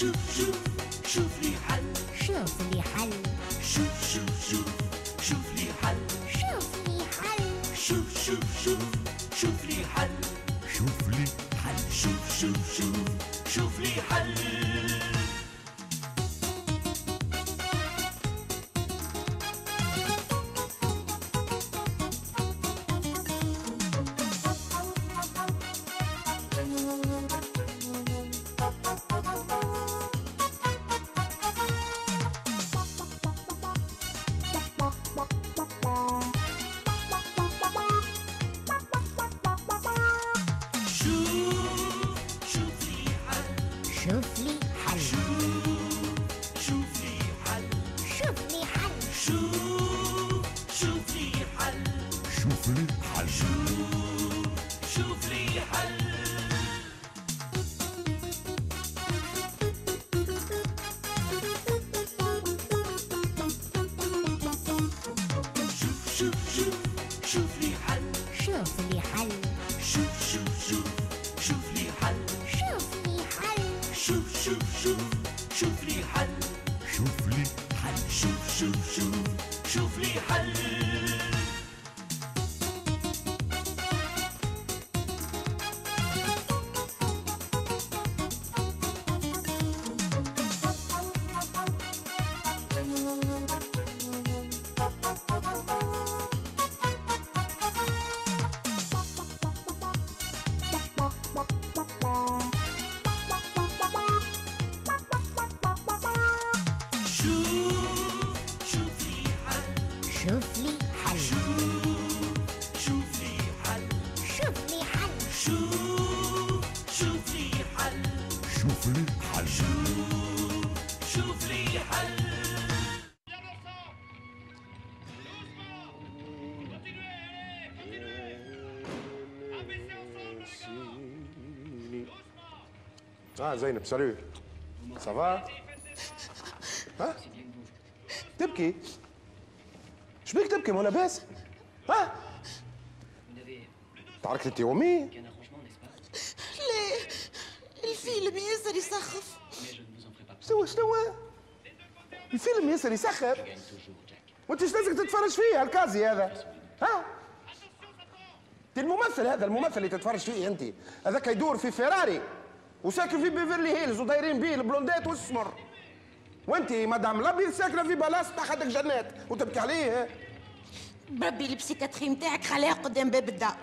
شوف شوف شوف لي حل شوف لي حل آه زينب سالو سافا ها تبكي شبيك تبكي مو لاباس ها تعركت انت وامي ليه الفيلم ياسر يسخف شنو شنو الفيلم ياسر يسخف وانت إيش لازمك تتفرج فيه هالكازي هذا ها انت الممثل هذا الممثل اللي تتفرج فيه انت هذاك يدور في فيراري وساكن في بيفرلي هيلز ودايرين بيه ال blonde ات والسمر. وانت مدام الابيض ساكنة في بلاصه تحتك جنات وتبكي عليه بربي ال psychiatrie نتاعك خليها قدام باب الدار.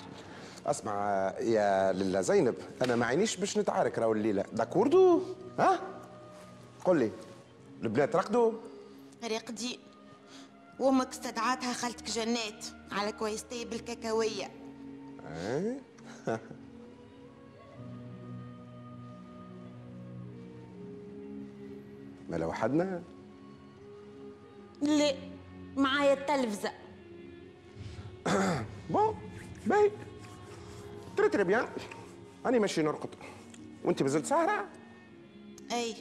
اسمع يا للا زينب أنا ما عينيش باش نتعارك راهو الليلة. d'accord؟ ها؟ قل لي البنات رقدوا راقدين وامك استدعتها خالتك جنات على كويستي بالكاكاوية ما لو وحدنا لا معايا التلفزة. bon باهي. très très bien. أني ماشي نرقد. وأنت مازلت سهره أي.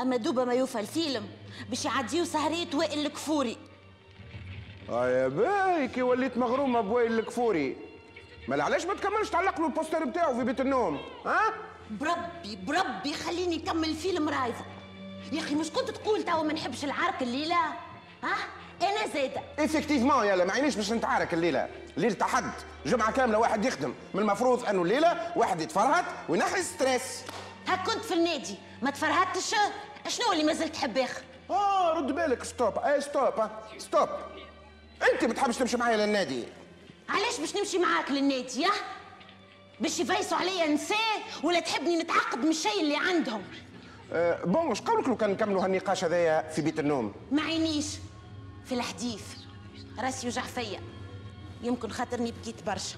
أما دوبا ما يوفى الفيلم باش يعديو سهرية وائل الكفوري. آه يا باي كي وليت مغرومه بوائل الكفوري. ما علاش ما تكملش تعلق له ال poster بتاعه في بيت النوم؟ ها؟ بربي بربي خليني نكمل الفيلم رايزة يا أخي مش كنت تقول توا ما نحبش العرك الليلة؟ ها؟ أنا زايدة effectivement يلا ما عينيش باش نتعارك الليلة. ليله حد جمعة كاملة واحد يخدم. من المفروض أنه الليلة واحد يتفرهد وينحي stress. هاك كنت في النادي. ما تفرهدتش؟ شنو اللي مازلت تحب اخر آه رد بالك. stop اي stop stop أنت ما تحبش تمشي معايا للنادي. علاش باش نمشي معاك للنادي يا باش يفيسوا عليا نساء ولا تحبني نتعقد من الشيء اللي عندهم. آه bon اش قولك لو كان نكملوا هالنقاش هذايا في بيت النوم؟ ما عينيش. في الحديث. راسي يوجع فيا. يمكن خاطرني بكيت برشا.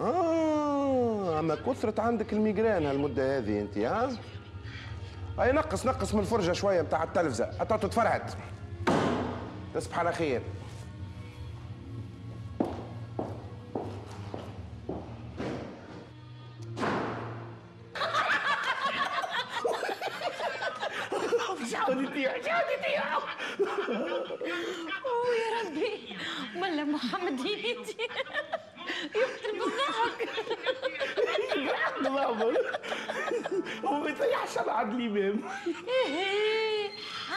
آه أما كثرت عندك الميجران هالمدة هذه أنت ها؟ أي نقص نقص من الفرجة شوية بتاع التلفزة. حتى تتفرهد تصبح على خير. محمد هنيدي يقتل بالضحك هو ما يطيحش على عدل امام إيه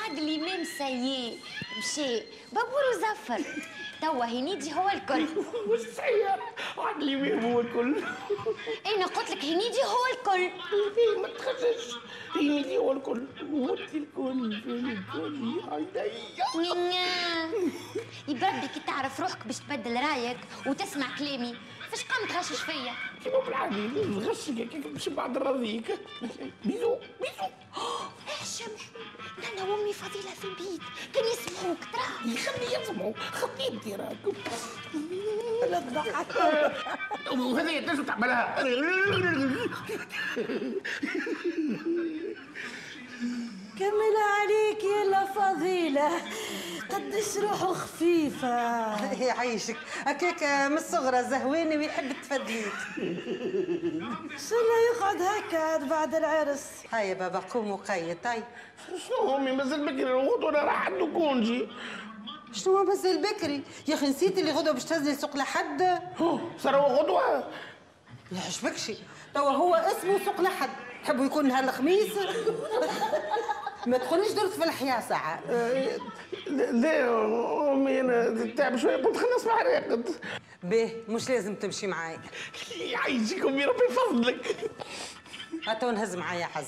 عادل امام سيء مشي بابور وزفر توا هنيدي هو الكل. مش صحيح؟ عدل امام هو الكل. أنا قلت لك هنيدي هو الكل. ما تخشش هنيدي هو الكل. هو الكل الكل عيني. نينا يبردك كي تعرف روحك باش تبدل رايك وتسمع كلامي. فاش قام تغشش فيا؟ كيما بالعادي نغشك كيف باش بعد نراضيك بيزو بيزو. هاشم أنا وامي فضيلة في البيت. كان يسمعوك ترى. خليه يسمعوا انت راكب لا تضحك وهذه تنجم تعملها كمل عليك يا فضيلة قدش روحه خفيفة. يعيشك هكاك من الصغرى زهواني ويحب التفدليك شلا يقعد هكا بعد العرس. هيا بابا قوم وقيد طيب شنو امي مازال بكري الغدوة أنا راح كونجي؟ شنو مازال بكري؟ يا أخي نسيت اللي غدوة باش تهزني سوق لحد. صار هو غدوة؟ لا عجبكش توا هو اسمه سوق لحد. تحبوا يكون نهار الخميس؟ ما تدخليش درت في الحياة ساعة لا امي أنا تعب شوية قلت خلينا نسمع راقد به مش لازم تمشي معاي يعيشك امي ربي يفضلك هاتو نهز معايا حز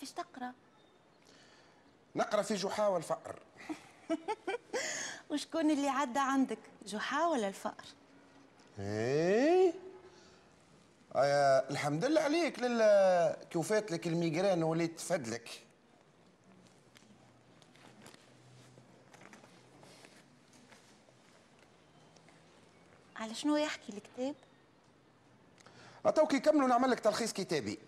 فاش تقرا نقرا في جحا والفأر وشكون اللي عدى عندك جحا ولا الفأر إيه؟ آه الحمد لله عليك. لله كي وفات لك الميجرين وليت تفدلك على شنو يحكي الكتاب؟ اتوك يكملوا نعمل لك تلخيص كتابي.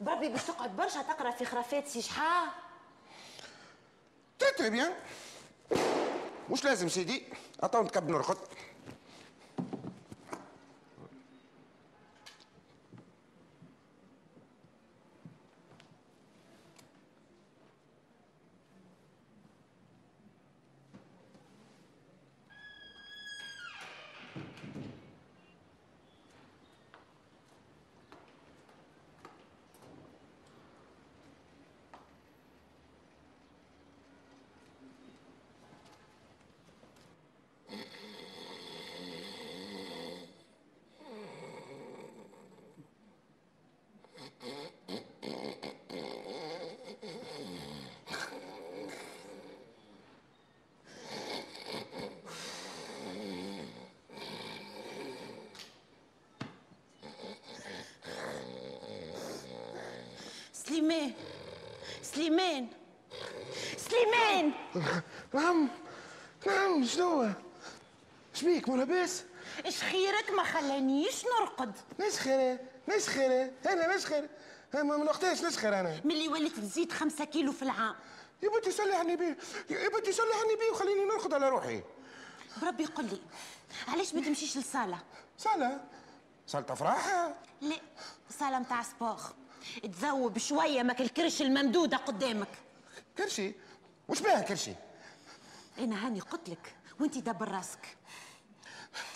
بربي باش تقعد برشا تقرأ في خرافات سي شحاه très bien مش لازم سيدي اتو نتكب نرقد سليمان سليمان سليمان نعم نعم شنو شبيك مو لاباس إيش خيرك؟ ما خلانيش نرقد. نسخر نسخر أنا نسخر ما من وقتاش نسخر أنا. ملي وليت تزيد خمسة كيلو في العام. يا بنتي سلحني بيه يا بنتي سلحني بيه وخليني نرقد على روحي. بربي قل لي علاش ما تمشيش للصالة صالة؟ صالة افراح لا صالة متاع sport تذوب شوية ماك الكرش الممدودة قدامك. كرشي؟ وش بها كرشي؟ أنا هاني قلت لك وأنت دبر راسك.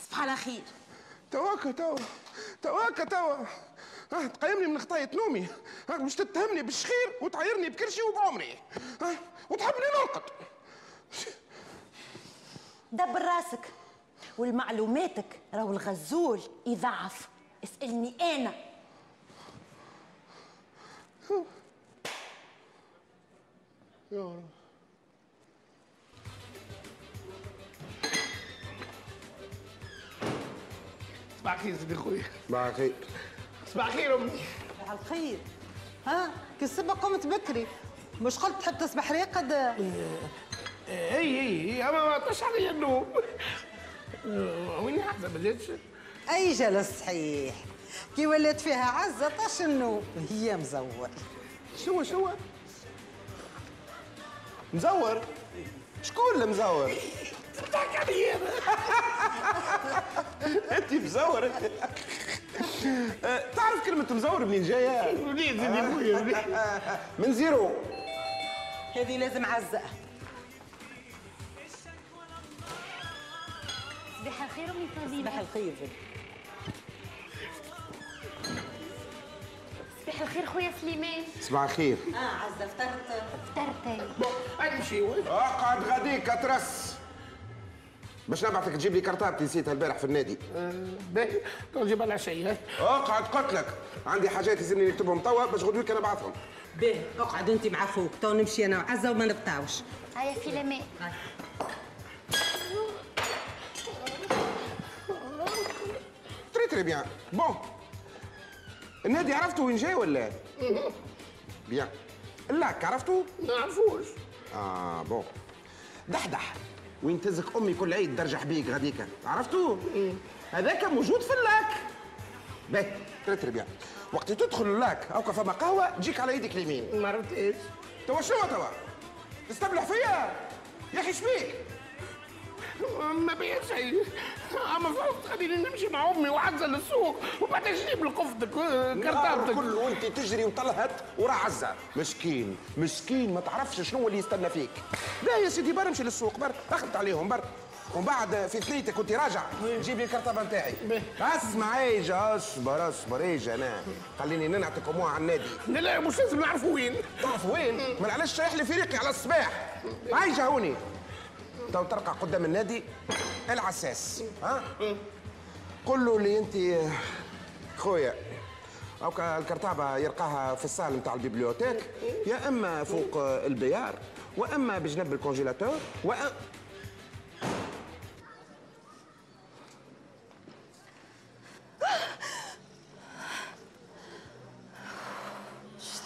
صباح على خير تواكا توا. تواكا توا. ها تقيمني من خطاية نومي ها مش تتهمني بالشخير وتعايرني بكرشي وبعمري. ها وتحبني نرقد دبر راسك. والمعلوماتك راهو الغزول يضعف اسألني أنا. صباح الخير سيدي خويا صباح الخير صباح الخير. امي على الخير ها؟ كي الصبح قمت بكري. مش قلت تحب تصبح راقد اي اي اي أما ما طش عليا النوم. آه، وين ما جاتش أي جلس صحيح. كي ولات فيها عزة طاش النوم. هي مزور. شنو شنو؟ مزور؟ شكون اللي مزور؟ انت مزور انت آه، تعرف كلمة مزور منين جاية؟ منين خويا من زيرو. هذه لازم عزة. صباح الخير أمي فضيله صباح الخير. صباح الخير خويا سليمان. صباح الخير. آه عزة فطرت فطرت أمشي. وين؟ اقعد غاديك اترس باش نبعثك تجيب لي كرتابتي نسيتها البارح في النادي. باهي. تو نجيب العشية اقعد قلت لك. عندي حاجات لازمني نكتبهم توا باش غدوي كان نبعثهم باهي. اقعد أنت مع خوك. تو نمشي أنا. وعزة وما نقطعوش هيا في لمان très très bien bon النادي عرفتوا وين جاي ولا؟ bien ال lac عرفتوا ما نعرفوش آه bon دحدح. وين تزك أمي كل عيد درجح بيك غاديكا عرفتوا هذاك موجود في ال lac. باهي très très bien وقت تدخل ال lac أو فما قهوة تجيك على يدك اليمين. ما عرفتش توا شنو توا؟ تستبله فيا؟ يا أخي شبيك ما بيا شيء أما فرضت خليني نمشي مع أمي وعزة للسوق وبعدين نجيب لقفتك كرتابتك كل وأنت تجري وطلهت ورا عزة مسكين مسكين ما تعرفش شنو اللي يستنى فيك. لا يا سيدي بر امشي للسوق بر. أخذت عليهم بر. ومن بعد في ثنيتك كنت راجع. جيب لي الكرتبه نتاعي اسمع إيجا اصبر اصبر إيجا أنا. خليني ننعتك اموها على النادي لا لا مش لازم نعرف وين. تعرف وين؟ ما علاش شايح لي في ريقي على الصباح. عايجة هوني تو ترقع قدام النادي العساس. ها؟ قل له اللي انت خويا أو الكرتابة يلقاها في ال salle نتاع ال bibliothèque يا إما فوق ال billard وإما بجنب ال congélateur وأ...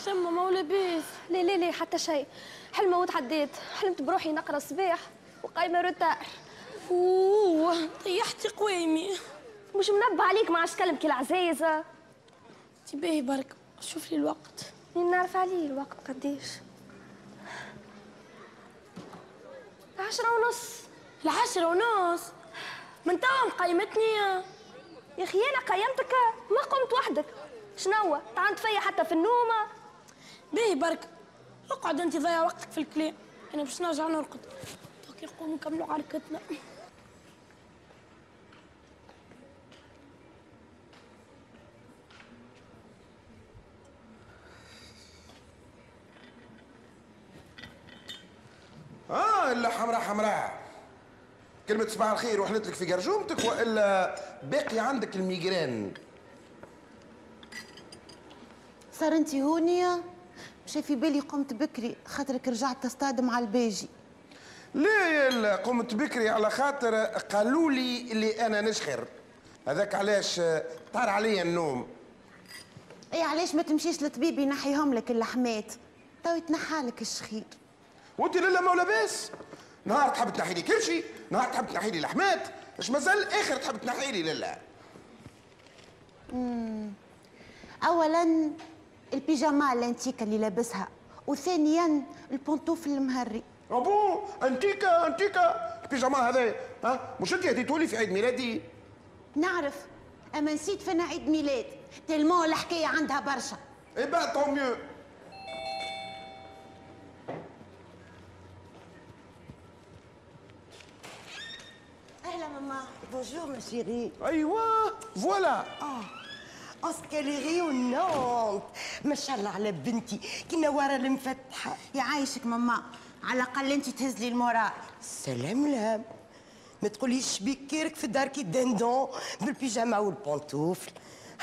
ثم ما لاباس لا لا لا حتى شيء. حلمة وتعديت. حلمت بروحي نقرأ الصباح وقايمة روتار أوه طيحت قويمي. مش منبه عليك ما عادش تكلمك العزايزة تباهي برك شوف لي الوقت. نعرف عليه الوقت؟ قديش العشرة ونص. العشرة ونص؟ من توا مقيمتني يا. أخي أنا قيمتك ما قمت وحدك. شنو؟ طعنت فيا حتى في النومة. باهي برك اقعد انت ضيع وقتك في الكلام أنا باش نرجع نرقد. يقوموا نكملوا عركتنا آه إلا حمراء حمراء. كلمة صباح الخير وحلت لك في جرجومتك وإلا باقي عندك الميجرين صار انت هونية مشى في بالي قمت بكري خاطرك رجعت تصطاد مع الباجي لا لا قمت بكري على خاطر قالوا لي اللي أنا نشخر. هذاك علاش طار عليا النوم. اي علاش ما تمشيش للطبيب ينحيهم لك اللحمات؟ تو يتنحالك الشخير. وأنت لالا ما لاباس نهار تحب تنحي لي كرشي نهار تحب تنحي لي لحمات. اش مازال آخر تحب تنحي لي لالا اولا البيجاما الانتيكه اللي لابسها وثانيا ال pantoufle المهري. أبو أنتيكا أنتيكا. البيجاما هذا ها؟ مش انت هديتولي في عيد ميلادي؟ نعرف. أما نسيت فيناه عيد ميلاد. tellement الحكاية عندها برشا. eh ben tant mieux. أهلا ماما. bonjour ma chérie ايوا voilà. est-ce qu'elle est rayonnante ما شاء الله على بنتي. كي نوارة المفتحة يعايشك ماما. على الأقل أنت تهز لي ال moral. سليمان. ما تقوليش بيك كيرك في الدار كي الدندون بالبيجاما وال pantoufle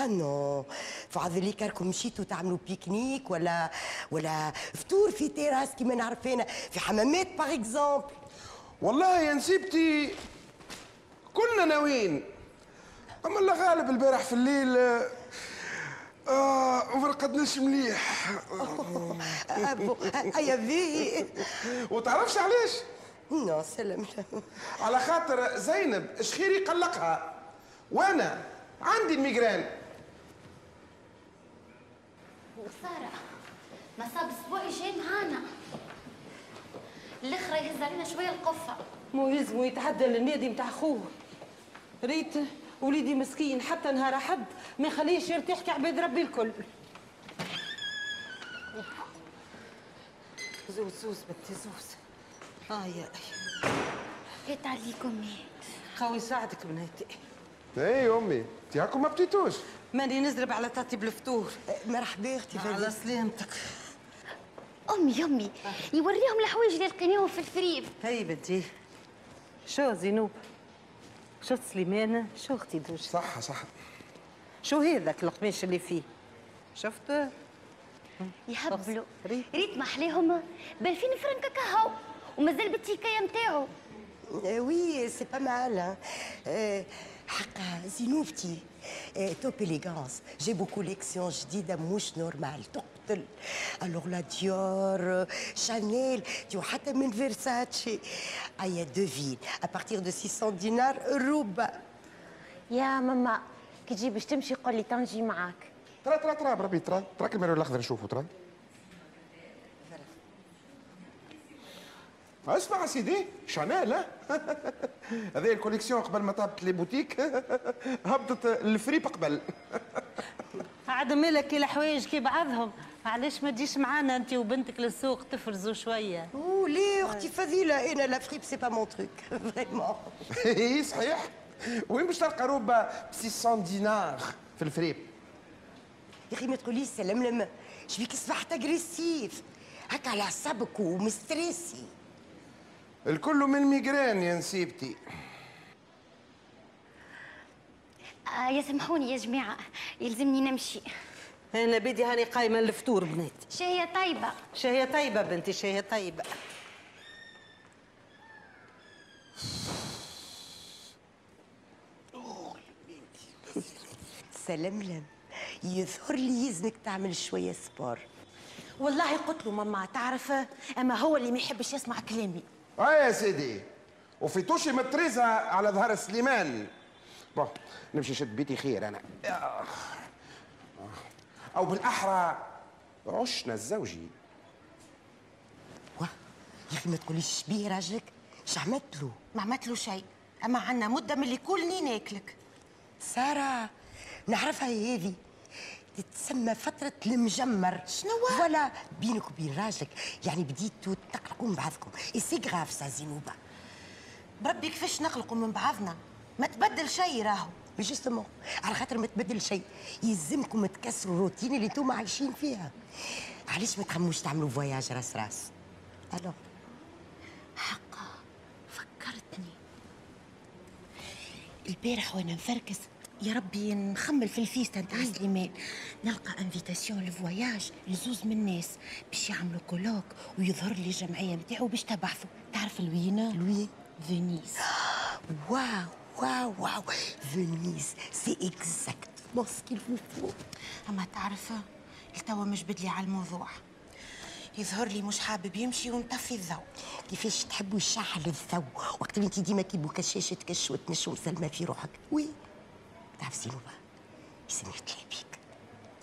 ah non. فعذليك راكم مشيتوا تعملوا pique-nique ولا ولا فطور في تيراس كيما نعرفينا. في حمامات par exemple والله يا نسيبتي كنا ناويين. أما الله غالب البارح في الليل آه، آه ما رقدناش مليح. ايا في وتعرفش علاش؟ non سليمان على خاطر زينب شخيري قلقها. وأنا عندي ال migraine وخسارة مصاب اسبوعي جاي معانا. الأخرى يهز علينا شوية القفة. مو يلزمو يتعدى للنادي متاع خوه. ريت وليدي مسكين حتى نهار حد ما يخليش يرتاح كعباد ربي الكل. زوز زوز بنتي زوز. آه يا هات عليكم مات قوي ساعدك بناتي. اي أمي انت هاكم ما بديتوش. ماني نزرب على تاتي بالفطور مرحبا أختي على سلامتك. أمي أمي يوريهم الحوايج اللي لقيناهم في الفريب هاي بنتي. شو زينوب؟ شفت سليمانة شو أختي دوش صح صح. شو هذاك القماش اللي فيه؟ شفت؟ يهبلوا ريت. محليهم بالفين فرنك كهو. ومازال بال étiquette نتاعو oui c'est pas mal حقا زينوبتي top élégance جابوا collection جديده مش normal تقتل alors là Dior Chanel تيو حتى من فيرساتشي ايا دو فيل ابارتيغ دو 600 دينار ربع يا ماما كي تجي باش تمشي قول لي تنجي معاك ترى ترى ترى بربي ترى تراك الميرول الاخضر نشوفه ترى اسمع سيدي Chanel ها هذه ال collection قبل ما تهبط les boutiques هبطت الفريب قبل عاد مالك كي الحوايج كي بعضهم علاش ما تجيش معانا انت وبنتك للسوق تفرزوا شوية. أو ليه أختي فضيلة؟ أنا لا فريب c'est pas mon truc vraiment اي صحيح. وين باش تلقى روبه ب 600 دينار في الفريب؟ يا أخي ما تقوليش سلملم شبيك صبحت agressif هكا على اعصابك وم stressé. الكل من migraine يا نسيبتي. آه يا سامحوني يا جماعة يلزمني نمشي. أنا بدي هاني قايمة الفطور بناتي شهية طيبة. شهية طيبة بنتي شهية طيبة. سلملم يظهر لي يلزمك تعمل شوية sport. والله قلت له ماما تعرف أما هو اللي ما يحبش يسمع كلامي. آه يا سيدي. وفيتوشي متريزة على ظهر سليمان. bon نمشي نشد بيتي خير أنا. أو بالأحرى. عشنا الزوجي واه يا أخي ما تقوليش بيه راجلك. اش عملت له. ما عملت له شيء. أما عنا مدة من اللي كلني ناكلك سارة نعرفها هذه تتسمى فترة المجمر. شنو؟ ولا بينك وبين راجلك. يعني بديتوا تقلقوا من بعضكم. et c'est grave ça زينوبة بربي كيفاش نقلقوا من بعضنا؟ ما تبدل شيء راهو. justement على خاطر ما تبدل شيء. يلزمكم تكسروا الروتين اللي أنتم عايشين فيها. علاش ما تخموش تعملوا voyage راس راس؟ ألو حقا. فكرتني. البارح وأنا نفركس يا ربي نخمل في ال veste نتاع سليمان. نلقى invitation ل voyage لزوز من الناس باش يعملوا colloque ويظهر لي الجمعية نتاعو باش تبعثوا. تعرف لوين لوين فينيس. wow! wow wow فينيس c'est exactement ce qu'il vous faut أما تعرف التوا مش بدلي على الموضوع. يظهر لي مش حابب يمشي ومطفي الضوء. كيفاش تحبوا الشعل الضوء؟ وقت اللي انت ديما كي بوكشاشه تكش وتنش ومسلمه في روحك. وي. تعرف زينوبه يسميه تلابيك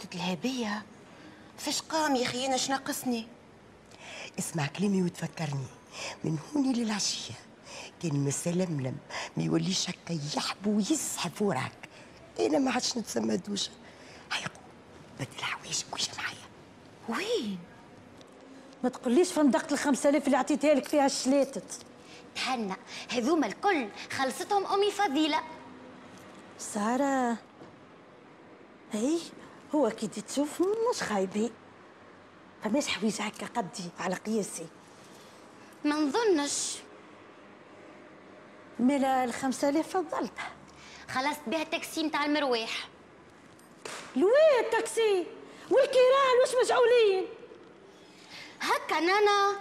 تتلهى بيا؟ فاش قام يا أخي؟ أنا اش ناقصني اسمع كلامي وتفكرني. من هوني للعشيه كان مسلملم ما يوليش هكا يحبو ويزحف وراك. أنا ما عادش نتسمى دوشة. هيقو بدل حوايجك وجا معايا. وين؟ ما تقوليش فندقت ال 5000 اللي عطيتها لك فيها الشلاتت. تهنى هذوما الكل خلصتهم أمي فضيلة. سارة أي هو كي تشوف مش خايبين فماش حويج هكا قدي على قياسي. ما نظنش. مالا ال 5000 فضلتها خلصت بها التاكسي نتاع المرواح لوين التاكسي؟ والكيران واش مشغولين هكا نانا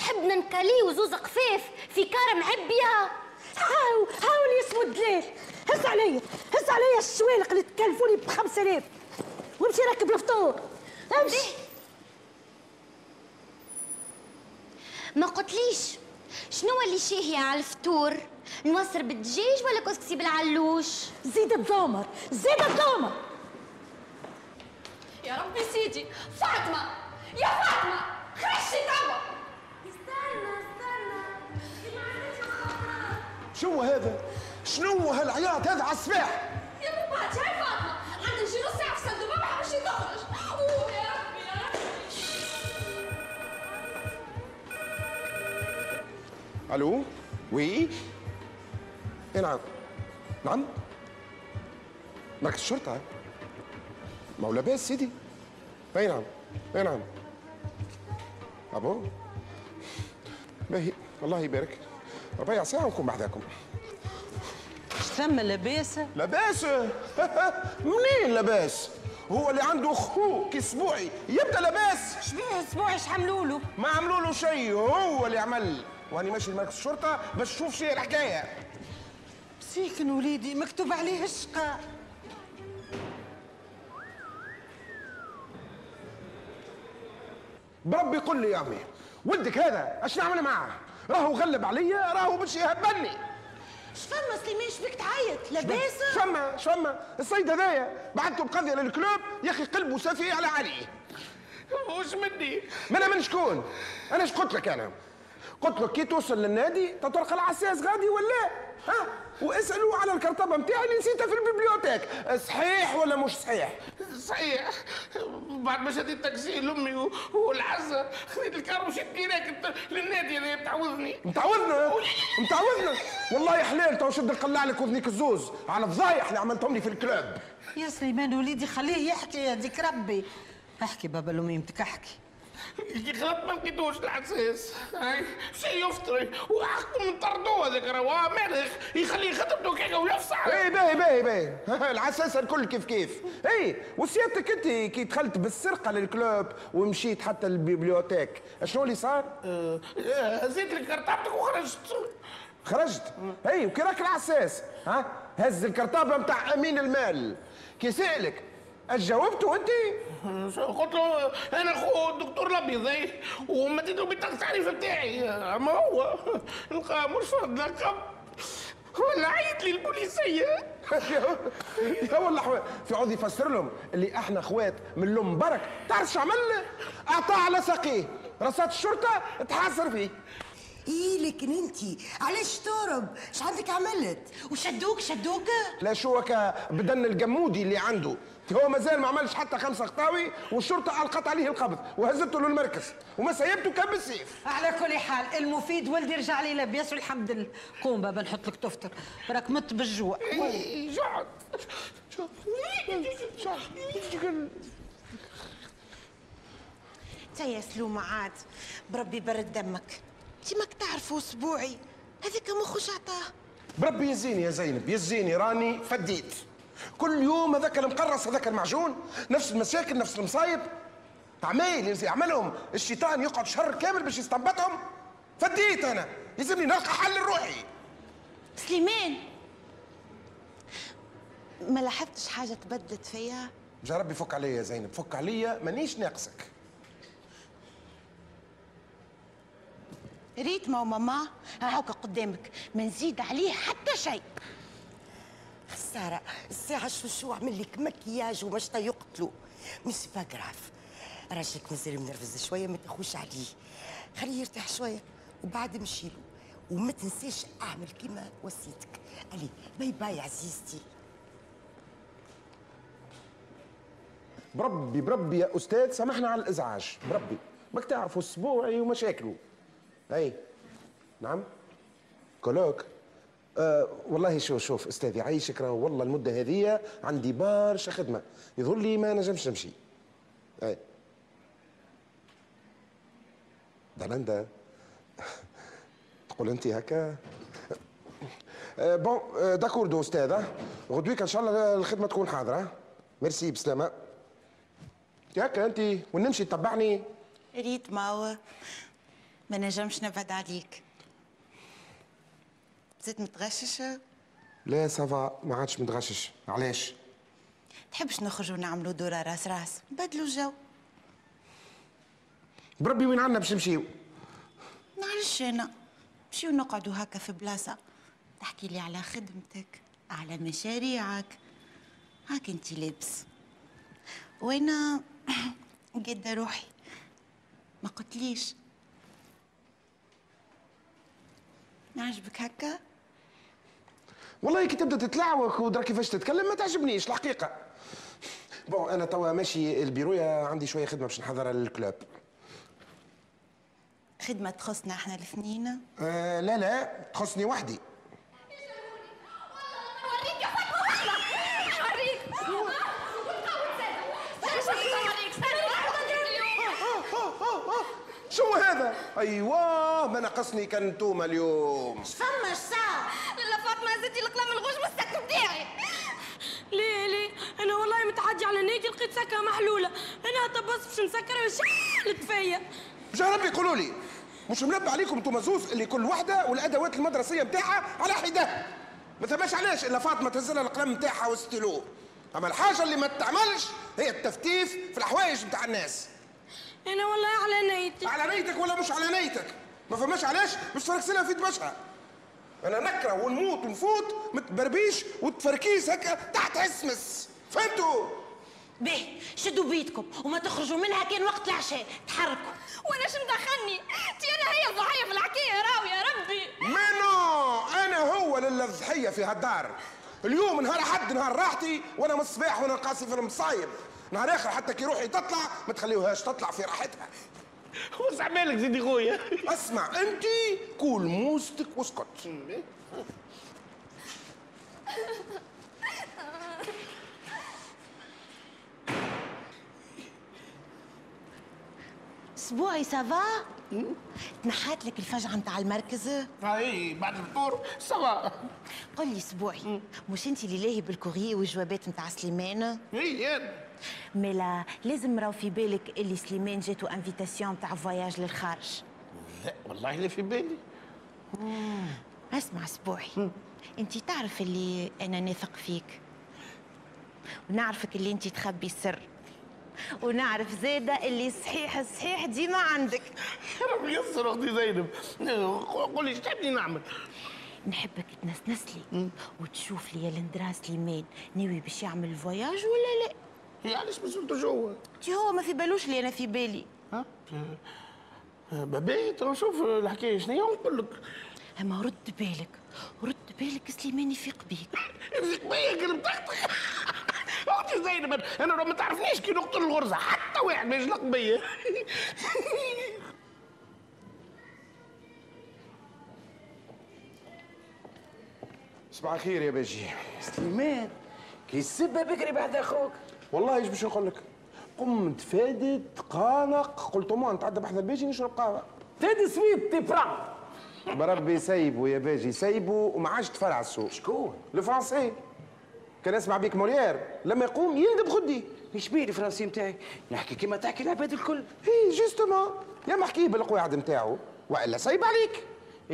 نحب ننكلي وزوز خفيف في كار معبية؟ هاو هاو اللي اسمه الدليل هز عليا هز عليا الشوالق اللي تكلفوني ب 5000 وامشي ركب الفطور. امشي. ما قلتليش. شنو اللي شاهية على الفطور؟ نوصر بالدجاج ولا كسكسي بالعلوش؟ زيد الضامر زيد الضامر. يا ربي سيدي فاطمة يا فاطمة خرجتي توا استنى استنى. شو هذا؟ شنو هالعياط هذا على الصباح؟ يا بابا ألو؟ وي؟ إيه نعم نعم؟ مركز الشرطة ما هو لاباس سيدي. اي نعم اي نعم أبو؟ باهي الله يبارك. ربيع ساعة ونكون بعداكم اش ثم لاباس لاباس منين لاباس هو اللي عنده خو كاسبوعي يبدأ لاباس شبيه أسبوع اش عملوا له؟ ما عملوا له شيء. هو اللي عمل. واني ماشي لمركز الشرطة باش نشوف شي الحكاية مسيكن وليدي مكتوب عليه الشقاء بربي قل لي يا عمي ولدك هذا أش نعمل معاه؟ راهو غلب عليا راهو باش يهبلني شفما سليمان؟ شبيك تعيط؟ لاباس؟ شما شما الصيد هذايا بعثته بقضيه للكلوب يا أخي قلبه سفيه على علي. وش مني؟ ما أنا من شكون؟ أنا إيش قلت لك أنا؟ قلت له كي توصل للنادي تطرق العساس غادي ولا؟ ها؟ واسألوا على الكرطبه نتاعي اللي نسيتها في ال bibliothèque. صحيح ولا مش صحيح؟ صحيح. بعد ما شديت تاكسي لأمي و- والعزه خذيت الكار ومشيت direct للنادي اللي بتعوضني متعوذنا متعوذنا والله حلال تو شد نقلع لك وذنيك الزوز. على الفضايح اللي عملتهم لي في ال club. يا سليمان وليدي خليه يحكي هذيك ربي. احكي بابا لميمتك أحكي. خلط ما لقيتوش العساس شي يفطري وحكم طردوه هذاك راه مالخ يخليه خدمته كيكه ويفصح اي باهي باهي باهي العساس الكل كيف كيف. اي وسيادتك أنت كي دخلت بالسرقة لل club ومشيت حتى ال bibliothèque شنو اللي صار؟ هزيت لك كرطبتك وخرجت. خرجت؟ اي وكي راك العساس ها؟ هز الكرطابه نتاع أمين المال. كي سألك جاوبته أنت؟ قلت له أنا خو الدكتور الأبيض إي، ومديت له بطاقه التعريف نتاعي أما هو لقى مش لقب ولا عيط لي البوليسيه يا والله في عوض يفسر لهم اللي إحنا أخوات من الام برك تعرف شو عمل؟ أعطاه على ساقيه. رصات الشرطة تحاصر فيه. إيه لكن أنت؟ علاش تهرب؟ إيش عندك عملت؟ وشدوك شدوك؟ لا شو هكا بدن الجمودي اللي عنده. هو مازال ما عملش حتى خمسة خطاوي والشرطة ألقت عليه القبض وهزته للمركز وما سيبته كان بالسيف. على كل حال المفيد ولدي رجع لي لاباس والحمد لله. قوم بابا نحط لك تفطر راك مت بالجوع. جعد انت يا سلومة عاد بربي برد دمك. انت ماك تعرفوا أسبوعي. هذاك مخش عطاه. بربي يزيني يا زينب يزيني راني فديت. كل يوم هذاك المقرص هذاك المعجون نفس المشاكل نفس المصايب. عمايل يعملهم الشيطان يقعد شهر كامل باش يستنبطهم. فديت أنا. يلزمني نلقى حل لروحي. سليمان! ما لاحظتش حاجة تبدلت فيا؟ جا ربي فك عليا يا زينب. فك عليا مانيش ناقصك. ريت ما ماما هاوك قدامك. ما نزيد عليه حتى شيء. خسارة الساعة شو شو عمل لك؟ مكياج ومشطة يقتلوا مش pas grave راجلك مازال م nerveux شوية ما تاخوش عليه خليه يرتاح شوية وبعد مشي له. وما تنساش أعمل كيما وصيتك allez bye bye عزيزتي. بربي بربي يا أستاذ سامحنا على الإزعاج. بربي ماك تعرفوا السبوعي ومشاكله. أي نعم؟ colloque آه والله شوف شوف أستاذ يعيشك راه والله المدة هذه عندي برشا خدمة. يظهر لي ما نجمش نمشي. أي. دلندا تقول أنت هكا. آه bon آه d'accord أستاذ. غدويك إن شاء الله الخدمة تكون حاضرة. ميرسي بسلامة. هكا أنت ونمشي تتبعني ريت ماو. ما نجمش نبعد عليك. زيت متغشش لا ça va ما عادش متغشش. علاش؟ تحبش نخرجوا نعملوا دورة راس راس نبدلوا الجو. بربي وين عنا باش نمشيو؟ معلش أنا. نمشيو نقعدوا هكا في بلاصة. تحكي لي على خدمتك على مشاريعك. هاك انتي لابس. وأنا قد روحي. ما قلتليش. نعجبك هكا؟ والله كي تبدا تتلعوك ودرا كيفاش تتكلم ما تعجبنيش الحقيقة. بون أنا توا ماشي البيرويا عندي شوية خدمة باش نحضرها للكلوب خدمة تخصنا إحنا الاثنين؟ آه لا لا تخصني وحدي. شو هذا؟ أيوه ما ناقصني كان اليوم. فما فاطمه زدتي القلم الغوش من ال sac بتاعي. ليه ليه؟ أنا والله متعدي على نيتي لقيت سكة محلولة. أنا طبس باش نسكرها وشعلت فيا جا ربي يقولوا لي. مش منبه عليكم أنتم زوز اللي كل وحده والأدوات المدرسية نتاعها على حدة. ما ثماش علاش إلا فاطمة تهزلها القلم نتاعها والستيلو أما الحاجة اللي ما تعملش هي التفتيف في الحوايج نتاع الناس. أنا والله على نيتي. على نيتك ولا مش على نيتك؟ ما فماش علاش باش تفركسلها في دمشقها أنا نكره ونموت ونفوت متبربيش وتفركيس هكا تحت اسمس فهمتوا؟ به شدوا بيدكم وما تخرجوا منها كان وقت العشاء. تحركوا. وأنا شو مدخلني؟ تي أنا هي الضحية في الحكاية راوي يا ربي. منو؟ أنا هو اللي الضحية في هالدار. اليوم نهار حد نهار راحتي وأنا من الصباح وأنا قاسي في المصايب. نهار آخر حتى كي روحي تطلع ما تخليوهاش تطلع في راحتها. وسع بالك زيدي خويا. اسمع انت كول موستك واسكت. أسبوعي ça va تنحات لك الفجعة نتاع المركز؟ أي بعد الفطور سوا قل لي أسبوعي. مش انت اللي لاهي بالكوري والجوابات نتاع سليمان؟ إي ملا لازم راو في بالك اللي سليمان جاتو invitation تاع voyage للخارج. لا والله لا في بالي. اسمع أسبوعي. انت تعرف اللي أنا نثق فيك. ونعرفك اللي انت تخبي السر. ونعرف زادة اللي صحيح صحيح ديما عندك. ربي يسر أختي زينب. قولي تحبني نعمل؟ نحبك تنسنس لي وتشوف لي الاندرا سليمان ناوي باش يعمل ال voyage ولا لا؟ هي علاش ما سولتوش هو تي هو ما في بالوش اللي أنا في بالي. ها؟ باهي شوف الحكاية شنو هي ونقول لك. أما رد بالك رد بالك سليمان يفيق بيك يفيق بيا أختك أختي زينب أنا ما تعرفنيش كي نقتل الغرزة حتى واحد ما يجلق بيا. صباح الخير يا باجي. سليمان كي السبة بكري بعد أخوك. والله إيش باش نقول لك؟ قمت فادت قلق قلت ما نتعدى بحذا الباجي نشرب قهوة. تادي سويب تي فران بربي سيبو يا باجي سيبو وما عادش تفرع السوق. شكون؟ الفرنسي. كان اسمع بيك موليير. لما يقوم يندب خدي. إيش بيه الفرنسي نتاعي نحكي كيما تحكي العباد الكل. اي جوستومون يا ما احكيه بالقواعد نتاعو وإلا سيب عليك.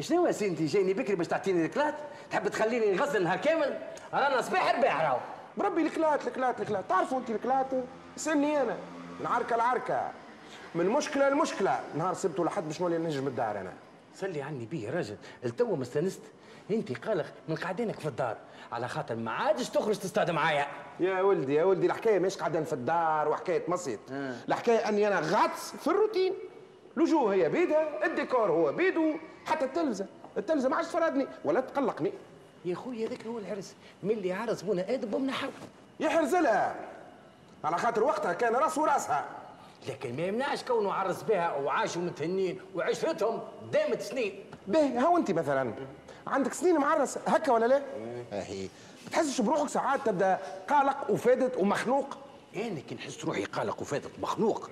شنو يا سيدي جايني بكري باش تعطيني الكلات؟ تحب تخليني نغزل نهار كامل؟ رانا صباح رباح راهو. بربي الكلات الكلات الكلات. تعرفوا أنت الكلات؟ سني أنا. العركة العركة. من مشكلة لمشكلة. نهار سبته لحد باش نولي نهجم الدار أنا. صلي عني بيه يا راجل. التو ما استانست انت قلق من قاعدينك في الدار. على خاطر ما عادش تخرج تصطاد معايا يا ولدي يا ولدي الحكاية مش قاعدين في الدار وحكاية مصيد. الحكاية أني أنا غاطس في الروتين. الوجوه هي بيدها الديكور هو بيدو حتى التلفزة. التلفزة ما عادش تفرضني ولا تقلقني. يا خويا هذاك هو العرس ملي عرس بونا آدم ومنحو يحرز لها على خاطر وقتها كان رأس ورأسها. لكن ما يمنعش كونه عرس بها وعاشوا متهنين وعشرتهم دامت سنين. باهي هاو انت مثلا. عندك سنين معرس. هكا ولا لا؟ أهي. تحسش بروحك ساعات تبدأ قلق وفادت ومخنوق؟ أنا كي نحس روحي قلق وفاتت مخنوق.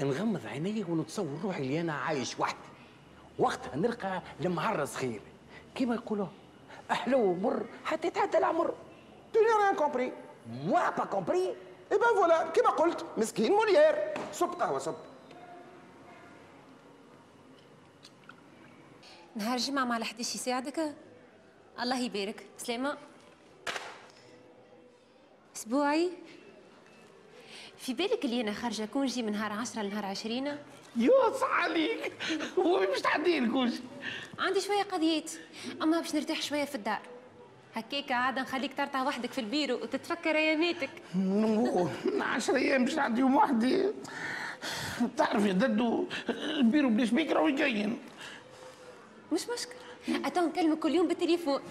نغمض عيني ونتصور روحي اللي أنا عايش وحدي. وقتها نلقى المعرس خير. كيما يقولوا احلو ومر حتى يتعدى العمر. Tu n'as rien compris. Moi, pas compris. اي voilà كيما قلت مسكين موليير. صب قهوة صب نهار الجمعة مع الحديش يساعدك؟ الله يبارك. سلامة أسبوعي؟ في بالك اللي أنا خارجة congé من نهار 10 لنهار 20 يوص عليك. هو باش تعدي الكوش عندي شوية قضيات. أما باش نرتاح شوية في الدار. هكاك عاد نخليك ترتاح وحدك في البيرو. وتتفكر أياماتك. نمو عشر أيام باش نعديهم وحدي. تعرف يا ددو البيرو بلا سبيكر راهو جايين. مش مشكل اتو نكلمك كل يوم بالتليفون.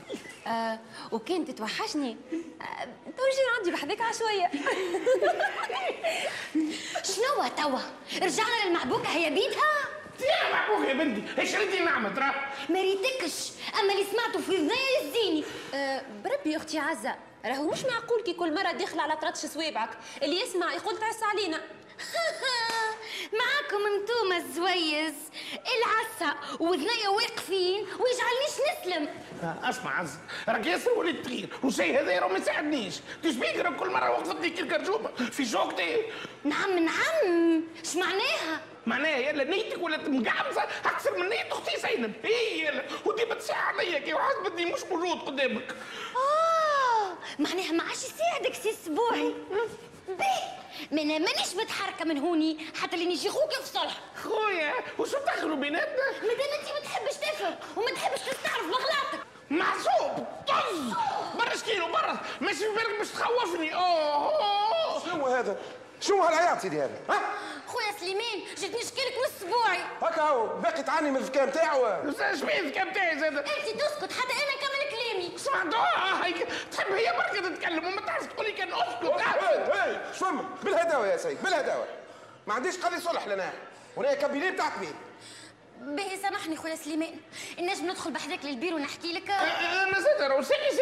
آه وكان تتوحشني آه تو نجي نعدي بحذاك عشويه شنو توا؟ رجعنا للمحبوكه هي بيدها يا محبوك يا بنتي. إيش ردي نعمة ترى. ما ريتكش أما اللي سمعته في ذنيا يزيني. آه بربي أختي عزة. راهو مش معقول كي كل مرة داخله على طرطش صوابعك اللي يسمع يقول تعس علينا. معاكم انتوما الزويز العسة وذنيا واقفين ويجعلنيش نسلم. اسمع عز راك ياسر وليد تغير والشيء هذا راه ما يساعدنيش. تشبيك راك كل مرة وقفتني كي الكرجوبة في شوكتي نعم نعم. اش معناها؟ معناها يلا نيتك ولا مقعمزه أكثر من نية أختي زينب. هي يلا وديما تساع عليا كي بدي مش موجود قدامك. آه معناها ما عادش يساعدك سي اسبوعي بيه ما أنا مانيش متحركة من هوني حتى اللي نجي خوك في صلح خويا وشو دخلوا بيناتنا؟ مادام انت ما تحبش تفهم وما تحبش تستعرف بغلاطك معصوب! طز! برا شكيلو برا! ماشي في بالك باش تخوفني. أوه! شنو هذا؟ شنو هالعياط سيدي هذا؟ ها؟ خويا سليمان جيت نشكيلك من اسبوعي. هكا هو باقي تعاني من الذكاء نتاعو اش بيه الذكاء نتاعي زاد انت تسكت حتى أنا نكمل كلامي. سمعتوها هيك تحب هي بركة تتكلم وما تعرف تقول لي كان أسكت. هاي هاي شو فما؟ بالهداوة يا سيد بالهداوة. ما عنديش قضية صلح لنا. ولا cabinet بتاعك مين؟ باهي سامحني خويا سليمان نجم ندخل بحذاك للبير ونحكي لك. أنا زاد راه سيدي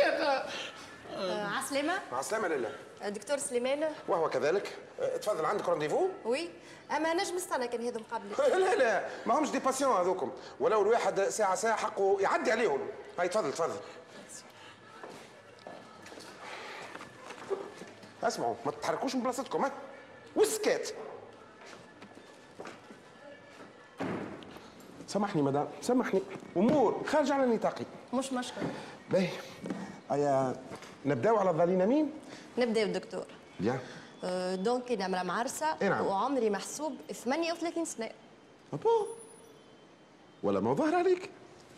زاد عسلامة مع السلامة لله دكتور سليمان. وهو كذلك. أه، تفضل عندك rendez-vous oui. أما نجم نستنى كان هذا مقابلي لا لا ما همش des patients هذوكم. ولو الواحد ساعة ساعة حقه يعدي عليهم. هاي تفضل تفضل اسمعوا ما تتحركوش من بلاصتكم ها؟ والسكات سامحني مدام سامحني. أمور خارج على نطاقي. مش مشكل باهي. هيا نبداو على الظالين مين؟ نبدأ بالدكتور. bien أه، donc أنا مرا معرسة إي نعم. وعمري محسوب 38 سنة. Ah bon والله ما ظهر عليك.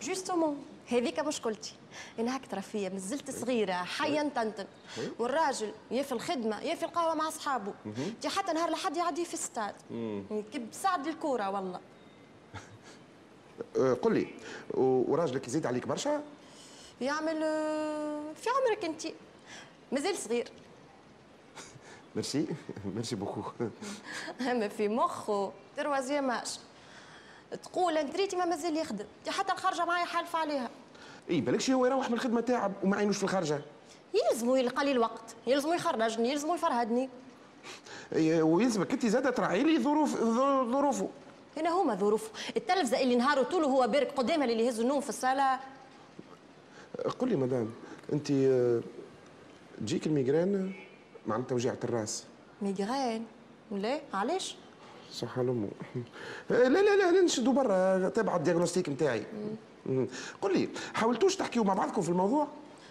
justement هذيك مشكلتي أنا هك ترى فيا مازلت صغيرة حيا نتنتن والراجل يا في الخدمه يا في القهوه مع أصحابه. حتى نهار لحد يعدي في الستاد كب سعد الكورة والله. أه قل لي وراجلك يزيد عليك برشا؟ يعمل أه، في عمرك أنت؟ مازال صغير. merci. merci beaucoup. اما في مخه. troisième âge تقول أنت ريتي ما مازال يخدم. حتى الخرجة معايا حالفة عليها. إي بالكش هو يروح من الخدمة تاعب وما عينوش في الخارجه يلزمو يلقى لي الوقت. يلزمو يخرجني يلزمو يفرهدني. ويلزمك. انت زادة تراعي لي ظروف ظروفه. هنا هما ظروف التلفزة اللي نهاره طوله هو بارك قدامها اللي يهز النوم في الصالة. قل لي مدام أنت آه، تجيك الميغرين مع توجيعة الراس. migraine؟ ولا علاش صح لامه لا لا لا لا نشدوا برا تابع ال diagnostic نتاعي. قل لي حاولتوش تحكيوا مع بعضكم في الموضوع؟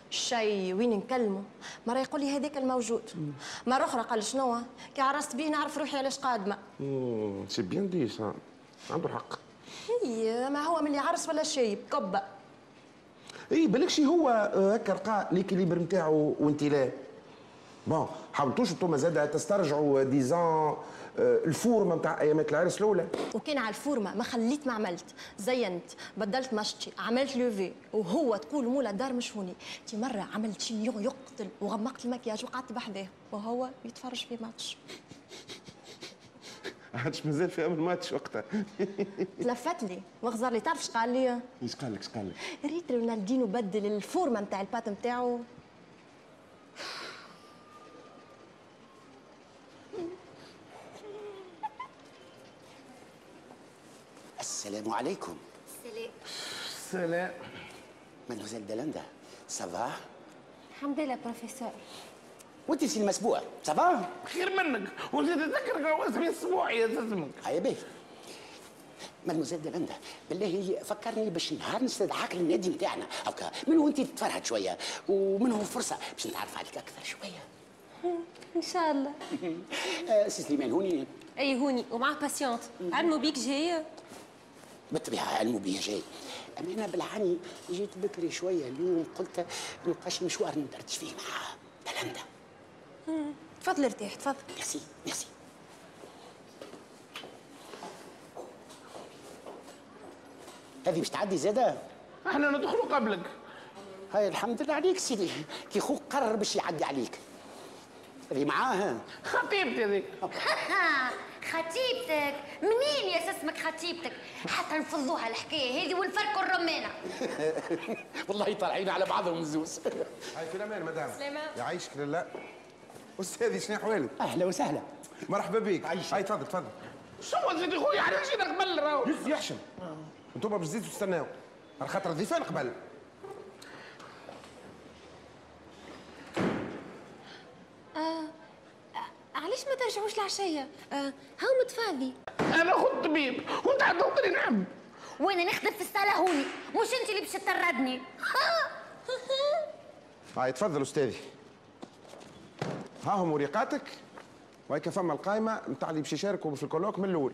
شي وين نكلمه مرة يقول لي هذاك الموجود. مرة أخرى قال شنو؟ كي عرست بيه نعرف روحي علاش قادمة. c'est bien dit عنده حق هي ما هو من اللي عرس ولا شيء كبة اي بالكش هو آه، هكا لقى l'équilibre نتاعو وانت لا. bon حاولتوش أنتم زاد تسترجعوا disons الفورمة نتاع ايامات العرس الأولى؟ وكان على الفورمة ما خليت ما عملت. زينت بدلت مشتي عملت لوفي وهو تقول مولا دار مش هوني تي مرة عملت شي يقتل وغمقت المكياج وقعدت بحذاه وهو يتفرج في ماتش. عادش مازال في امل ماتش وقتها. تلفت لي وغزر لي تعرف اش قال لي إيش قال لك إيش قال لك؟ ريت رونالدينو بدل الفورمة نتاع البات نتاعو. السلام عليكم. سلام. سلام مادموزيل دالندا ça va الحمد لله بروفيسور وانت سي المسبوع ça va؟ خير منك. ونزيد تذكر اسمي السبوع يا اسمك هيا باهي مدموزيل دلندا بالله فكرني باش نهار نستدعاك للنادي نتاعنا. هكا منو انت تتفرهد شوية؟ ومنهم فرصة باش نتعرف عليك أكثر شوية؟ إن شاء الله. آه، سي سليمان هوني. أي هوني. ومعاه patiente علموا بيك جاي. بالطبيعة علموا بيا جاي. اما أنا بالعاني جيت بكري شوية اليوم قلت نلقاش مشوار ندردش فيه مع دلندا مم. تفضل ارتاح تفضل. merci merci. هذه باش تعدي زادة؟ إحنا ندخلوا قبلك. هاي الحمد لله عليك سيدي. كي خوك قرر باش يعدي عليك. هذه معاه؟ خطيبتي ذيك خطيبتك. منين يا اسمك خطيبتك؟ حتى نفضوها الحكاية هذه ونفركوا الرمانة. والله طالعين على بعضهم الزوز هاي في الأمان مدام. سلامة. يعيشك لله. استاذي شنو احوالك؟ أهلا وسهلا. مرحبا بك. هاي تفضل تفضل. شو سيدي خويا إحنا جينا قبل راهو. يحشم. أنتم باش تزيدوا تستناو. على خاطر الضيفان قبل آه آه، علاش ما ترجعوش العشية؟ آه هاو متفاضي أنا خد طبيب وانت حتوطني نعم. وأنا نخدم في الصالة هوني؟ مش انت اللي باش تطردني. هاي تفضل أستاذي. ها هم وريقاتك وهيك فما القائمه نتاع اللي باش يشاركوا في الكولوك من الأول.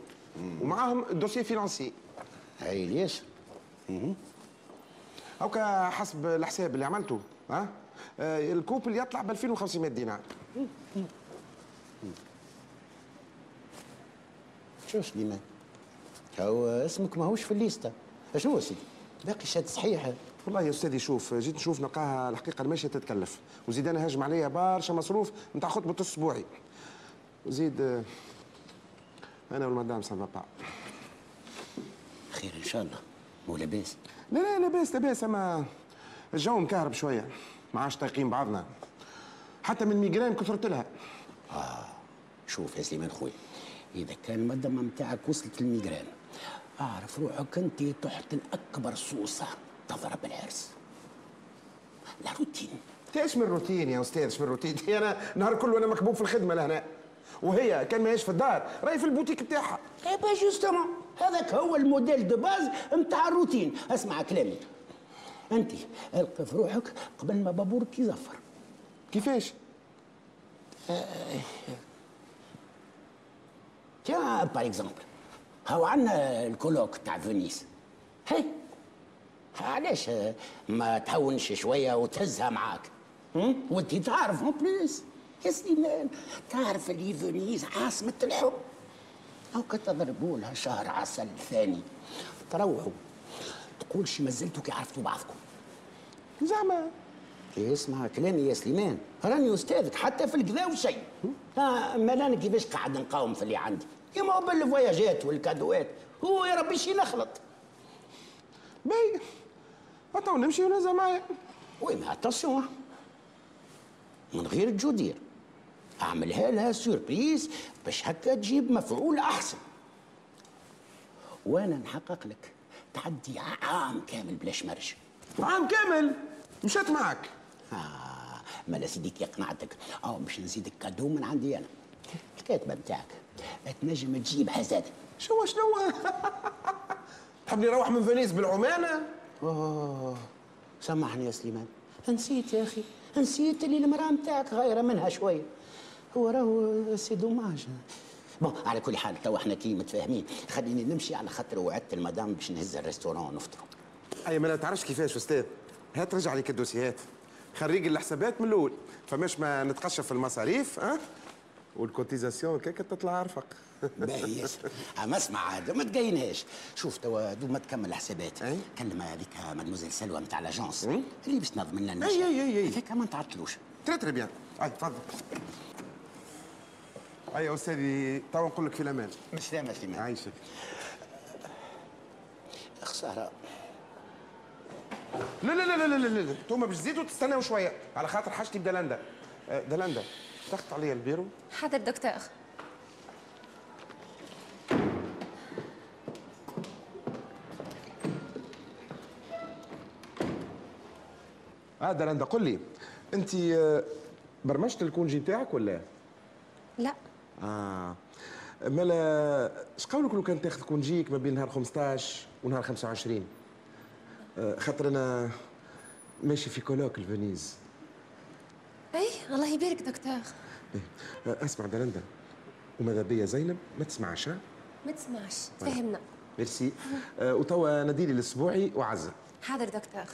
ومعاهم الدوسي فينانسي هاي ليش؟ هاكا حسب الحساب اللي عملته ها؟ آه الكوب اللي يطلع ب 2500 دينار. شو سليمان هو اسمك ماهوش في الليستة. شنو سيدي باقي شهاده صحيحه والله يا أستاذي شوف جيت نشوف نلقاها الحقيقة الماشية تتكلف. وزيد أنا هاجم عليا برشا مصروف نتاع خطبة أسبوعي. وزيد أنا والمدام ça va بخير إن شاء الله. مو لاباس؟ لا لا لاباس لاباس أما الجو مكهرب شوية. ما عادش طايقين بعضنا. حتى من migraine كثرت لها. آه شوف يا سليمان خويا إذا كان المدام نتاعك وصلت لل migraine أعرف روحك أنت تحت الأكبر صوصه تضرب العرس la routine. إيش من روتين يا أستاذ؟ إيش من روتين؟ أنا نهار كله أنا مكبوب في الخدمة لهنا. وهي كان ماهيش في الدار راهي في البوتيك بتاعها. et ben justement هذاك هو الموديل de base نتاع الروتين. اسمع كلامي. أنت القي في روحك قبل ما بابورك يزفر. كيفاش؟ تي par exemple هاو عندنا ال colloque تاع فينيس. هي علاش ما تهونش شوية وتهزها معاك؟ وانت تعرف en plus يا سليمان تعرف اللي فينيس عاصمة الحب؟ أو تضربوا لها شهر عسل ثاني تروحوا تقول شي مازلتوا كي عرفتوا بعضكم. زعما. اسمع كلامي يا سليمان. راني أستاذك حتى في الكذا وشيء ها ما أنا كيفاش قاعد نقاوم في اللي عندي؟ كيما هو بالفواياجات والكادوات. هو يا ربي شي نخلط باهي. تو نمشي ونهزها معايا oui mais attention من غير الجودير اعملها لها surprise باش هكا تجيب مفعول أحسن. وأنا نحقق لك تعدي عام كامل بلاش مرج عام كامل؟ مشات معك. آه مالا سيدي كي قنعتك آه باش نزيدك cadeau من عندي أنا. الكاتبة نتاعك تنجم تجيبها زاد شو شنو؟ تحبني نروح من فينيس بالعمانه أوه سامحني يا سليمان. نسيت يا أخي نسيت اللي المرأة نتاعك غايره منها شوية هو راهو c'est dommage bon على كل حال تو إحنا كي متفاهمين. خليني نمشي على خاطر وعدت المدام باش نهز ال restaurant ونفطروا. أي ما تعرفش كيفاش أستاذ؟ هات رجع لك الدوسيات. خريج الحسابات من الأول. فماش ما نتقشف في المصاريف ها؟ وال cotisation كيك تطلع ارفق باهي ياسر اما اسمع عاد ما تقينهاش شوف توا دوب ما تكمل الحسابات كلم هذيك مادموزيل سلوى نتاع l'agence اللي باش تنظم لنا أي أي أي أي. هذاك ما نتعطلوش. très très bien اي تفضل اي يا استاذي توا نقول لك في الامان مسلامة سليمان عايشك. خساره لا لا لا لا لا لا لا. انتوما باش تزيدوا تستناو شوية. على خاطر حاجتي بدلندا. آه، دلندا. ضغط عليا البيرو؟ حاضر دكتور. آه دلندا قل لي. انت آه، برمجت الكونجي تاعك ولا؟ لا. آه. مالا اش قولك لو كان تاخذ كونجيك ما بين نهار 15 ونهار 25 آه، خاطر أنا ماشي في colloque الفينيز. اي الله يبارك دكتور. آه، أسمع دلندا. وماذا بيا زينب؟ ما تسمعش؟ ها ما تسمعش. فهمنا ميرسي. آه، وتوا ناديلي الأسبوعي وعزة. حاضر دكتور.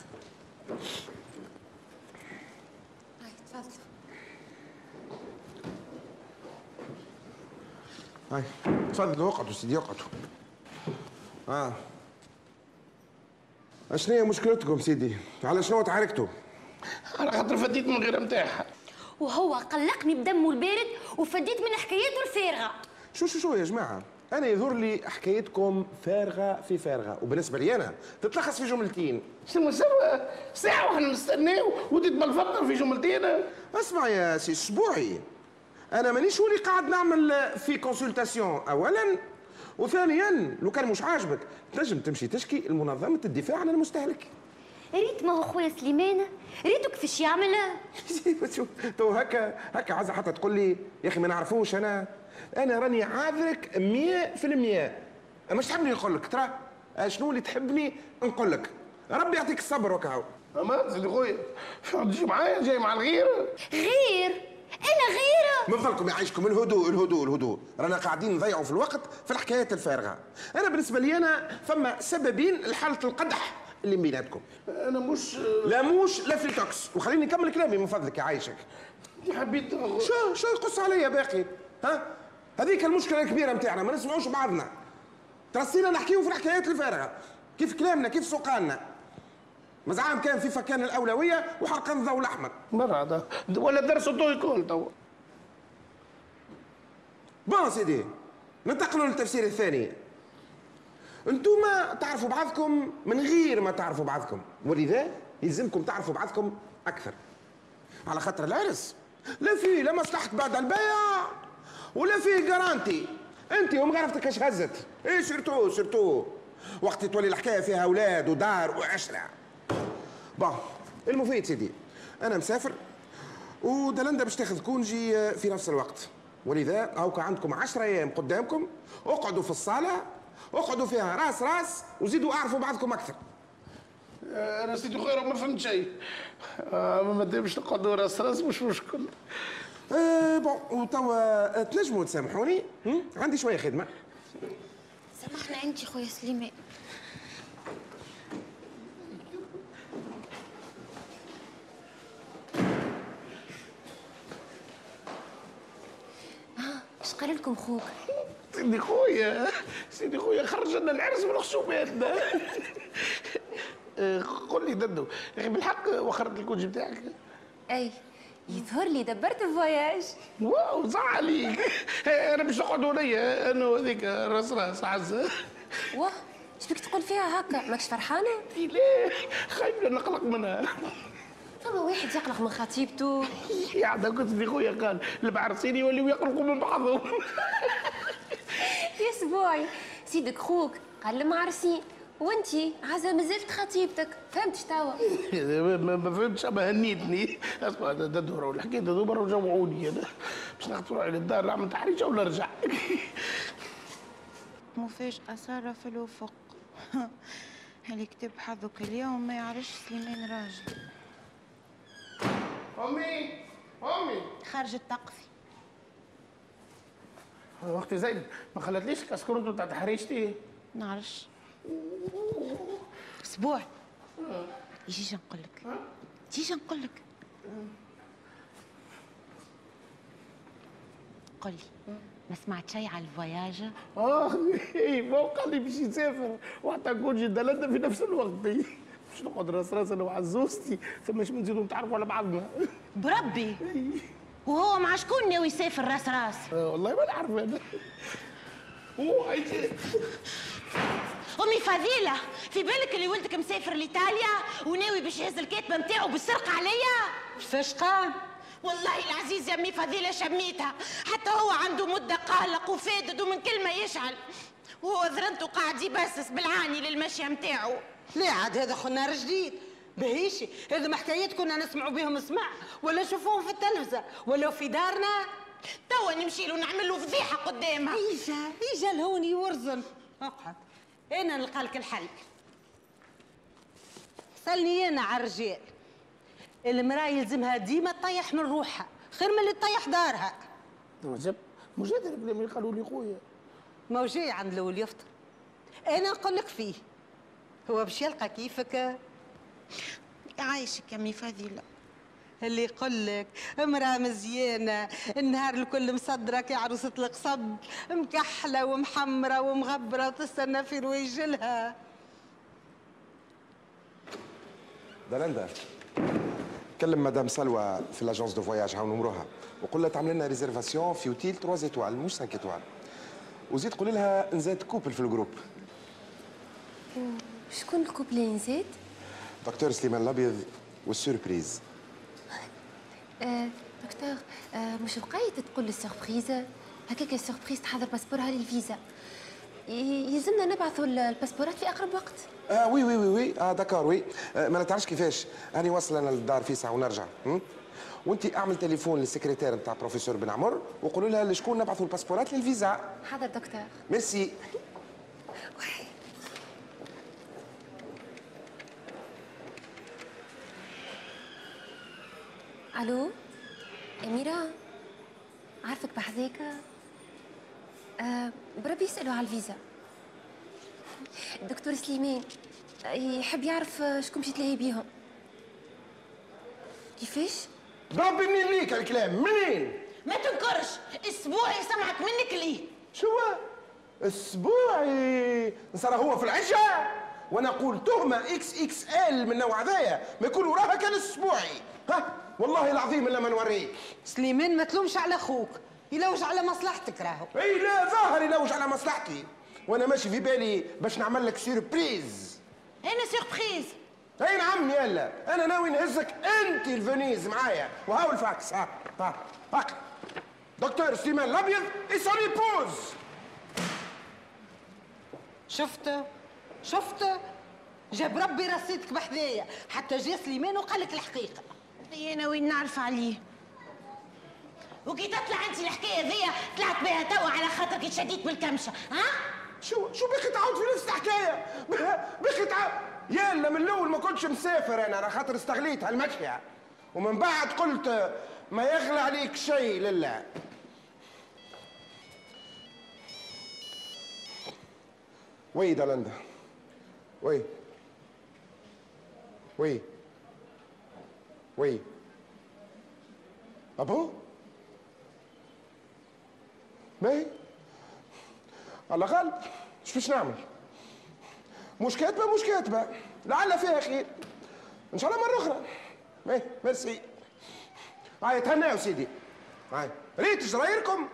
هاي تفضل. هاي تفضلوا اقعدوا سيدي اقعدوا آه. اشنو هي مشكلتكم سيدي؟ على شنو تعاركتوا؟ على خاطر فديت من غير نتاعها وهو قلقني بدمه البارد وفديت من حكاياته الفارغة. شو شو شو يا جماعة؟ أنا يظهر لي حكايتكم فارغة في فارغة. وبالنسبة لي أنا تتلخص في جملتين. شنو سوا ساعة وإحنا نستناو ودي تبلفطنا في جملتين. اسمع يا سي اسبوعي أنا مانيش هو اللي قاعد نعمل في consultation أولا وثانيا لو كان مش عاجبك تنجم تمشي تشكي لمنظمة الدفاع عن المستهلك. ريت ما هو خويا سليمان ريتو كيفاش يعمل؟ شوف تو هكا هكا عايزة حتى تقول لي يا أخي ما نعرفوش أنا أنا راني عاذرك 100% مش تحبني نقول لك ترى شنو اللي تحبني نقول لك. ربي يعطيك الصبر وكاو أما سيدي خويا تجي معايا؟ جاي مع الغير. غير؟ أنا غيره من فضلكم يعيشكم الهدوء الهدوء الهدوء. رانا قاعدين نضيعوا في الوقت في الحكايات الفارغة. أنا بالنسبة لي أنا فما سببين لحالة القدح. اللي بيناتكم أنا مش لا موش لا فليتوكس وخليني نكمل كلامي من فضلك يعيشك حبيت شو شو يقص عليا باقي؟ ها؟ هذيك المشكلة الكبيرة نتاعنا ما نسمعوش بعضنا. ترسينا نحكيو في الحكايات الفارغه كيف كلامنا كيف سوقاننا. مزعام كان في فكان الأولوية وحرقان الضوء الأحمر. مرة هذا ولا درس تو يكون تو. bon سيدي ننتقلوا للتفسير الثاني. انتوما تعرفوا بعضكم من غير ما تعرفوا بعضكم. ولذا يلزمكم تعرفوا بعضكم أكثر. على خاطر العرس لا فيه لا مصلحة بعد البيع ولا فيه garantie انت وما عرفتك إيش هزت إيه surtout surtout. وقت تولي الحكاية فيها أولاد ودار وعشرة. bon المفيد سيدي أنا مسافر ودلندا باش تاخذ congé في نفس الوقت. ولذا هاوكا عندكم عشرة أيام قدامكم اقعدوا في الصالة اقعدوا فيها راس راس وزيدوا اعرفوا بعضكم أكثر. أنا سيدي خويا ما فهمت شيء. آه، ما دامش نقعدوا راس راس مش مشكل. أه بون وتوا آه، تنجموا تسامحوني؟ عندي شوية خدمة. سامحنا انت خويا سليمان إيش قال لكم خوك؟ سيدي خويا سيدي خويا خرج لنا العرس من خصوماتنا. آه، قول لي ددو يا أخي بالحق وخرت الكوتش بتاعك؟ أي يظهر لي دبرت الفواياج. واو صح عليك. أنا مش نقعد وليا أنا وهذيك راس راس عزه واه بك تقول فيها هكا؟ ماكش فرحانة؟ ليه خايف نقلق منها. فما واحد يقلق من خطيبته. يا عدا كنت في خويا قال المعرسين يوليو يقلقوا من بعضهم. يا سبوعي سيدك خوك قال المعرسين وانتي عزة مازلت خطيبتك. فهمت توا. ما ما فهمتش اما هنيتني اسمع دورة والحكايه ده دبر وجوعوني أنا. باش ناخذ روحي للدار نعمل تحريشه ولا نرجع مفاجأة سارة في الأفق. اللي كتب حظك اليوم ما يعرفش سليمان راجل. أمي أمي. خارج التقفي أختي زينب ما خلتليش كاسكرونتو بتاع تحريشتي. نعرفش. أسبوع. يجيش نقول لك. يجيش نقول لك. قل لي. ما سمعت شيء على الفواياج؟ آه هو قال لي باش يسافر. وحتى نكون جدلتنا في نفس الوقت. باش نقعد راس راس أنا وعزوزتي. فماش بنزيدو نتعرفوا على بعضنا. بربي. وهو مع شكون ناوي يسافر راس راس. آه، والله ما نعرف. أنا هو عايز أمي فضيلة في بالك اللي ولدك مسافر لإيطاليا وناوي باش يهز الكاتبه نتاعو بالسرقة عليا؟ كيفاش قال والله العزيز يا أمي فضيلة شميتها. حتى هو عنده مدة قلق وفادد ومن كلمه يشعل. وهو ذرنته قاعد يبسس بالعاني للمشيه نتاعو لا عاد هذا خو نهار جديد بهيشي. هذا ما حكايات كنا نسمعوا بهم سمع ولا نشوفوهم في التلفزة ولا في دارنا. توا نمشي له نعمل له فضيحة قدامها. ايجا ايجا لهوني ورزن اقعد. أنا نلقى لك الحل. سالني أنا على الرجال. المرأة يلزمها ديما تطيح من روحها خير من اللي تطيح دارها. عجب مجدد الكلام اللي قالوا لي خويا. موجي عند الأول يفطر. أنا نقول لك فيه. هو باش يلقى كيفك؟ عايشك يا امي فضيله اللي يقول لك امرأة مزيانة النهار الكل مصدره كي عروسة القصب مكحلة ومحمرة ومغبرة وتستنى في رواجلها دلندا كلم مدام سلوى في l'agence de voyage هاو نمروها وقول لها تعمل لنا réservation في أوتيل 3 étoiles مش 5 étoiles. وزيد قولي لها نزاد couple في ال groupe. شكون ال couple اللي نزيد؟ دكتور سليمان الأبيض وال surprise. آه دكتور آه مش بقيت تقول ال surprise؟ هكاك ال surprise تحضر passeport ها للفيزا. يلزمنا نبعثوا ال- ال passeport ات في أقرب وقت؟ آه oui oui oui oui. آه d'accord oui. آه ما تعرفش كيفاش. راني واصل أنا للدار في ساعة ونرجع؟ وانت اعمل تليفون للسكرتير نتاع بروفيسور بن عمر وقولوا لها لشكون نبعثوا الباسبورات للفيزا. حاضر دكتور. ميرسي. ألو؟ إميرة؟ عارفك بحذاك؟ آه بربي يسألوا على الفيزا. الدكتور سليمان يحب يعرف شكون باش يتلاهي بيهم. كيفاش؟ بربي منين ليك الكلام منين؟ ما تنكرش أسبوعي سمعك منك ليه. شو؟ أسبوعي؟ صار هو في العشاء؟ وأنا أقول تهمه إكس إكس إل من نوع هذايا ما يكون وراها كان أسبوعي. ها؟ والله العظيم إلا ما نوريك. سليمان ما تلومش على أخوك يلوج على مصلحتك راهو. إي لا ظاهر يلوج على مصلحتي. وأنا ماشي في بالي باش نعمل لك surprise أنا surprise إي نعم يلا. أنا ناوي نهزك أنت لفينيز معايا. وهاو الفاكس. ها ها هاك. دكتور سليمان الأبيض et son épouse شفت؟ شفت؟ جاب ربي رصيدك بحذايا. حتى جا سليمان وقال لك الحقيقة. أنا وين نعرف عليه؟ وكي تطلع انت الحكاية ذي طلعت بها توا على خاطرك شديت بالكمشة ها؟ شو شو بك تعاود في نفس الحكاية؟ بك تعاود يلا من الأول ما كنتش مسافر أنا على خاطر استغليت هالمشية ومن بعد قلت ما يغلى عليك شيء لله. oui دالندا. oui. oui. وي. أبو؟ باهي على الأقل إيش باش نعمل؟ مش كاتبة مش كاتبة لعل فيها خير. إن شاء الله مرة أخرى. مي ميرسي. هاي تهناو سيدي. هاي ريت جرايركم.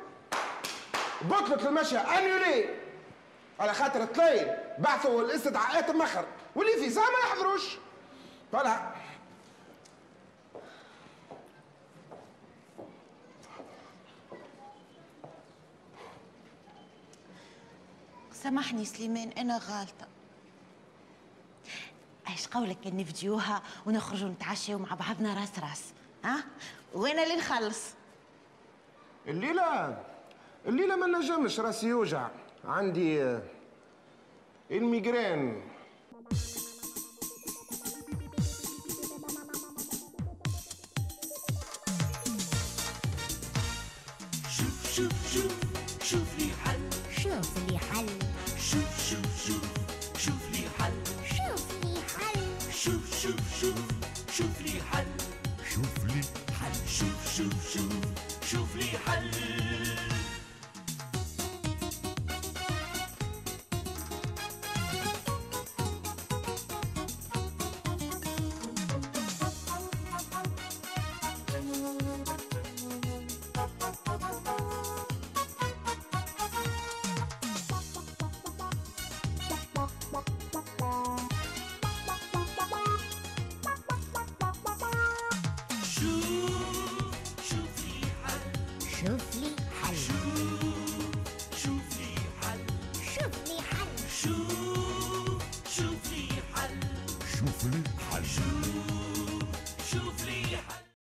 بطلة المشي أنيولي على خاطر الطليل بعثوا الاستدعاءات مخر واللي في زعما ما يحضروش. فلا. سامحني سليمان أنا غالطة. إيش قولك نفديوها ونخرجوا نتعشوا مع بعضنا راس راس؟ ها؟ وأنا اللي نخلص؟ الليلة الليلة ما نجمش راسي يوجع. عندي آه،